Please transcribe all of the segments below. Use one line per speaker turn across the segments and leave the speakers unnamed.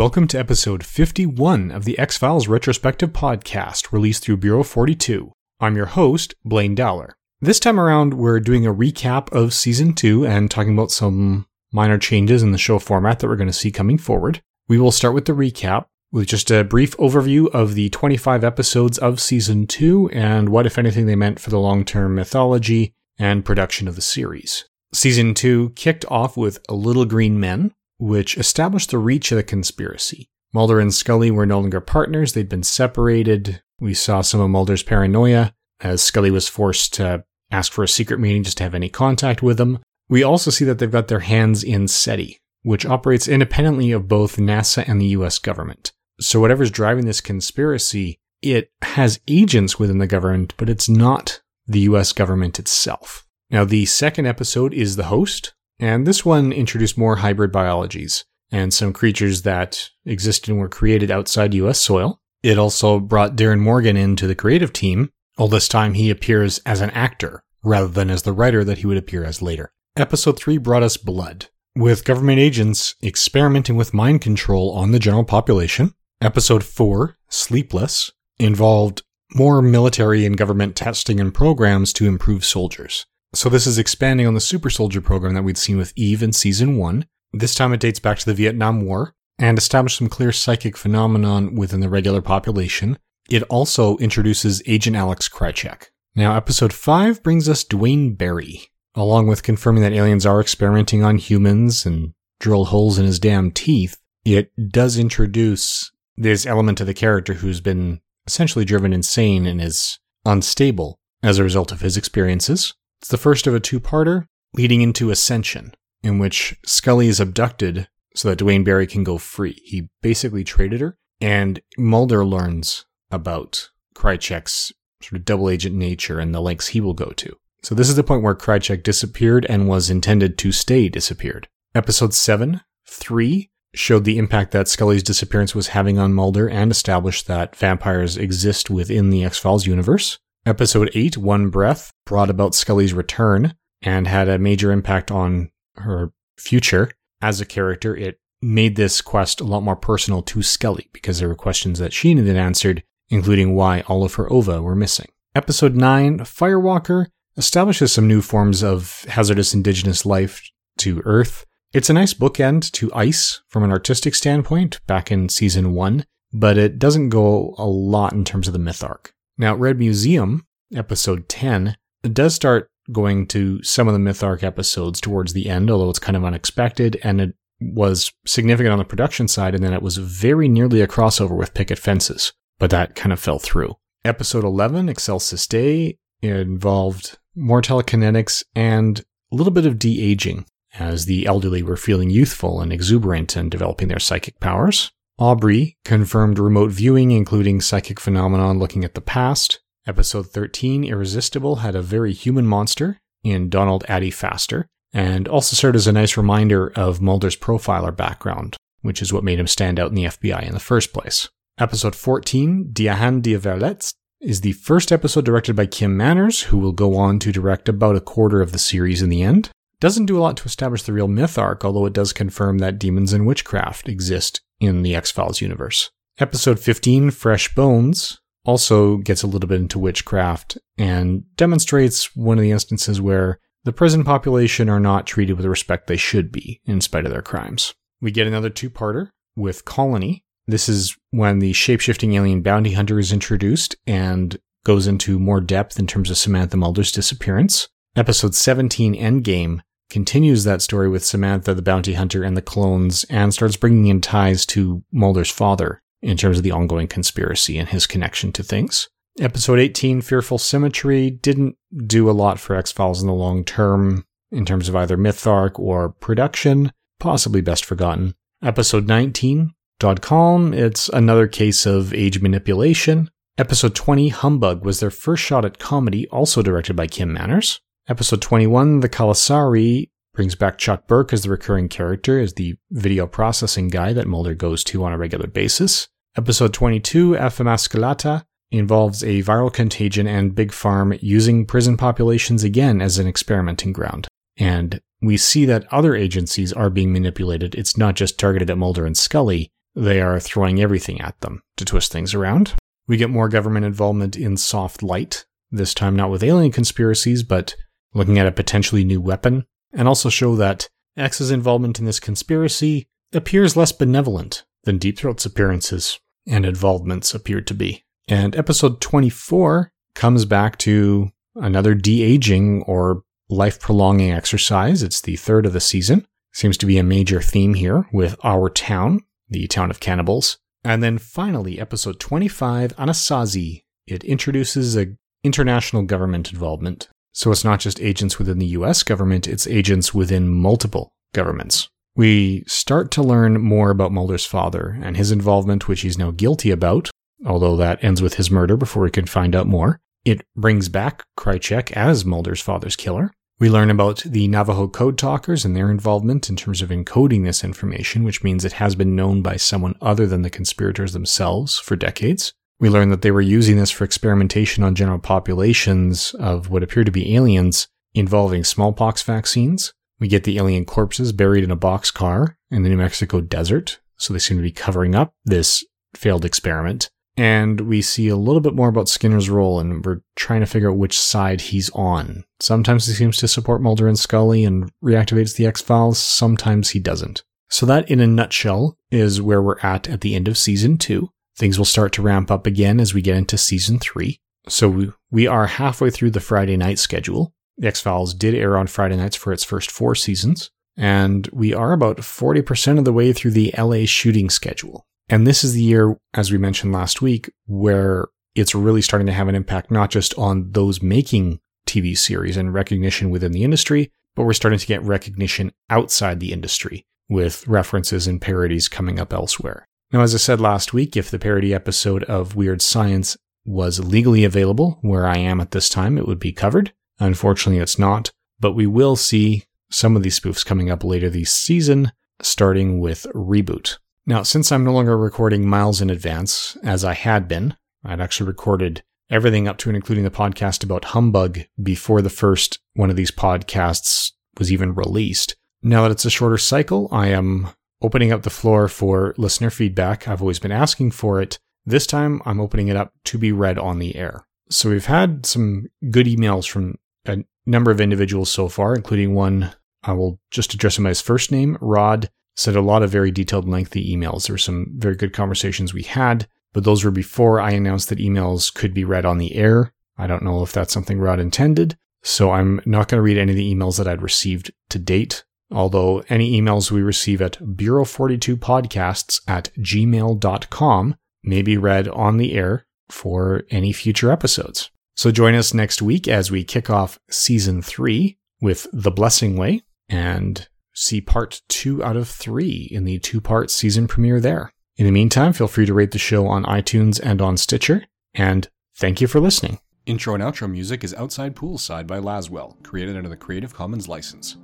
Welcome to episode 51 of the X Files Retrospective Podcast, released through Bureau 42. I'm your host, Blaine Dowler. This time around, we're doing a recap of season 2 and talking about some minor changes in the show format that we're going to see coming forward. We will start with the recap with just a brief overview of the 25 episodes of season 2 and what, if anything, they meant for the long term mythology and production of the series. Season 2 kicked off with Little Green Men, which established the reach of the conspiracy. Mulder and Scully were no longer partners, they'd been separated. We saw some of Mulder's paranoia as Scully was forced to ask for a secret meeting just to have any contact with them. We also see that they've got their hands in SETI, which operates independently of both NASA and the US government. So whatever's driving this conspiracy, it has agents within the government, but it's not the US government itself. Now, the second episode is The Host, and this one introduced more hybrid biologies and some creatures that existed and were created outside US soil. It also brought Darin Morgan into the creative team, all this time he appears as an actor rather than as the writer that he would appear as later. Episode 3 brought us Blood, with government agents experimenting with mind control on the general population. Episode 4, Sleepless, involved more military and government testing and programs to improve soldiers. So this is expanding on the super soldier program that we'd seen with Eve in season one. This time it dates back to the Vietnam War and established some clear psychic phenomenon within the regular population. It also introduces Agent Alex Krycek. Now, episode 5 brings us Duane Barry, along with confirming that aliens are experimenting on humans and drill holes in his damn teeth. It does introduce this element of the character who's been essentially driven insane and is unstable as a result of his experiences. It's the first of a two parter leading into Ascension, in which Scully is abducted so that Duane Barry can go free. He basically traded her, and Mulder learns about Krycek's sort of double agent nature and the lengths he will go to. So this is the point where Krycek disappeared and was intended to stay disappeared. Episode 7, 3, showed the impact that Scully's disappearance was having on Mulder and established that vampires exist within the X-Files universe. Episode 8, One Breath, brought about Scully's return and had a major impact on her future as a character. It made this quest a lot more personal to Scully because there were questions that she needed answered, including why all of her ova were missing. Episode 9, Firewalker, establishes some new forms of hazardous indigenous life to Earth. It's a nice bookend to Ice from an artistic standpoint back in season 1, but it doesn't go a lot in terms of the myth arc. Now, Red Museum, episode 10, does start going to some of the Myth Arc episodes towards the end, although it's kind of unexpected, and it was significant on the production side, and then it was very nearly a crossover with Picket Fences, but that kind of fell through. Episode 11, Excelsis Dei, involved more telekinetics and a little bit of de aging, as the elderly were feeling youthful and exuberant and developing their psychic powers. Aubrey confirmed remote viewing, including psychic phenomenon looking at the past. Episode 13, Irresistible, had a very human monster in Donald Addie Pfaster, and also served as a nice reminder of Mulder's profiler background, which is what made him stand out in the FBI in the first place. Episode 14, Diahan Verletz, is the first episode directed by Kim Manners, who will go on to direct about a quarter of the series in the end. Doesn't do a lot to establish the real myth arc, although it does confirm that demons and witchcraft exist in the X Files universe. Episode 15, Fresh Bones, also gets a little bit into witchcraft and demonstrates one of the instances where the prison population are not treated with the respect they should be, in spite of their crimes. We get another two parter with Colony. This is when the shapeshifting alien bounty hunter is introduced and goes into more depth in terms of Samantha Mulder's disappearance. Episode 17, Endgame, continues that story with Samantha the bounty hunter and the clones and starts bringing in ties to Mulder's father in terms of the ongoing conspiracy and his connection to things. Episode 18, Fearful Symmetry, didn't do a lot for X Files in the long term in terms of either myth arc or production, possibly best forgotten. Episode 19, Død Kalm, it's another case of age manipulation. Episode 20, Humbug, was their first shot at comedy, also directed by Kim Manners. Episode 21, The Calusari, brings back Chuck Burke as the recurring character, as the video processing guy that Mulder goes to on a regular basis. Episode 22, Emasculata, involves a viral contagion and Big Farm using prison populations again as an experimenting ground. And we see that other agencies are being manipulated. It's not just targeted at Mulder and Scully. they are throwing everything at them to twist things around. We get more government involvement in Soft Light, this time not with alien conspiracies, but looking at a potentially new weapon, and also show that X's involvement in this conspiracy appears less benevolent than Deep Throat's appearances and involvements appeared to be. And episode 24 comes back to another de aging or life prolonging exercise. It's the third of the season. Seems to be a major theme here with our town, the town of cannibals. And then finally, episode 25, Anasazi. It introduces a international government involvement. So it's not just agents within the US government, it's agents within multiple governments. We start to learn more about Mulder's father and his involvement, which he's now guilty about, although that ends with his murder before we can find out more. It brings back Krycek as Mulder's father's killer. We learn about the Navajo code talkers and their involvement in terms of encoding this information, which means it has been known by someone other than the conspirators themselves for decades. We learn that they were using this for experimentation on general populations of what appear to be aliens involving smallpox vaccines. We get the alien corpses buried in a boxcar in the New Mexico desert, so they seem to be covering up this failed experiment and we see a little bit more about Skinner's role, and we're trying to figure out which side he's on. Sometimes he seems to support Mulder and Scully and reactivates the X Files, sometimes he doesn't. So, that in a nutshell is where we're at at the end of season two. Things will start to ramp up again as we get into season three. So, we, we are halfway through the Friday night schedule. The X Files did air on Friday nights for its first four seasons, and we are about 40% of the way through the LA shooting schedule. And this is the year, as we mentioned last week, where it's really starting to have an impact not just on those making TV series and recognition within the industry, but we're starting to get recognition outside the industry with references and parodies coming up elsewhere. Now, as I said last week, if the parody episode of Weird Science was legally available where I am at this time, it would be covered. Unfortunately, it's not, but we will see some of these spoofs coming up later this season, starting with Reboot. Now, since I'm no longer recording miles in advance, as I had been, I'd actually recorded everything up to and including the podcast about Humbug before the first one of these podcasts was even released. Now that it's a shorter cycle, I am opening up the floor for listener feedback. I've always been asking for it. This time, I'm opening it up to be read on the air. So we've had some good emails from a number of individuals so far, including one I will just address him by his first name, Rod sent a lot of very detailed, lengthy emails. There were some very good conversations we had, but those were before I announced that emails could be read on the air. I don't know if that's something Rod intended, so I'm not going to read any of the emails that I'd received to date. Although any emails we receive at Bureau42podcasts at gmail.com may be read on the air for any future episodes. So join us next week as we kick off season three with The Blessing Way and see part two out of three in the two part season premiere there. In the meantime, feel free to rate the show on iTunes and on Stitcher, and thank you for listening.
Intro and outro music is Outside Poolside by Laswell, created under the Creative Commons license.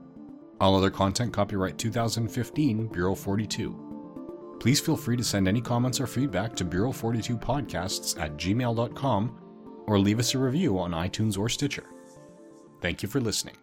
All other content copyright 2015, Bureau 42. Please feel free to send any comments or feedback to Bureau42podcasts at gmail.com or leave us a review on iTunes or Stitcher. Thank you for listening.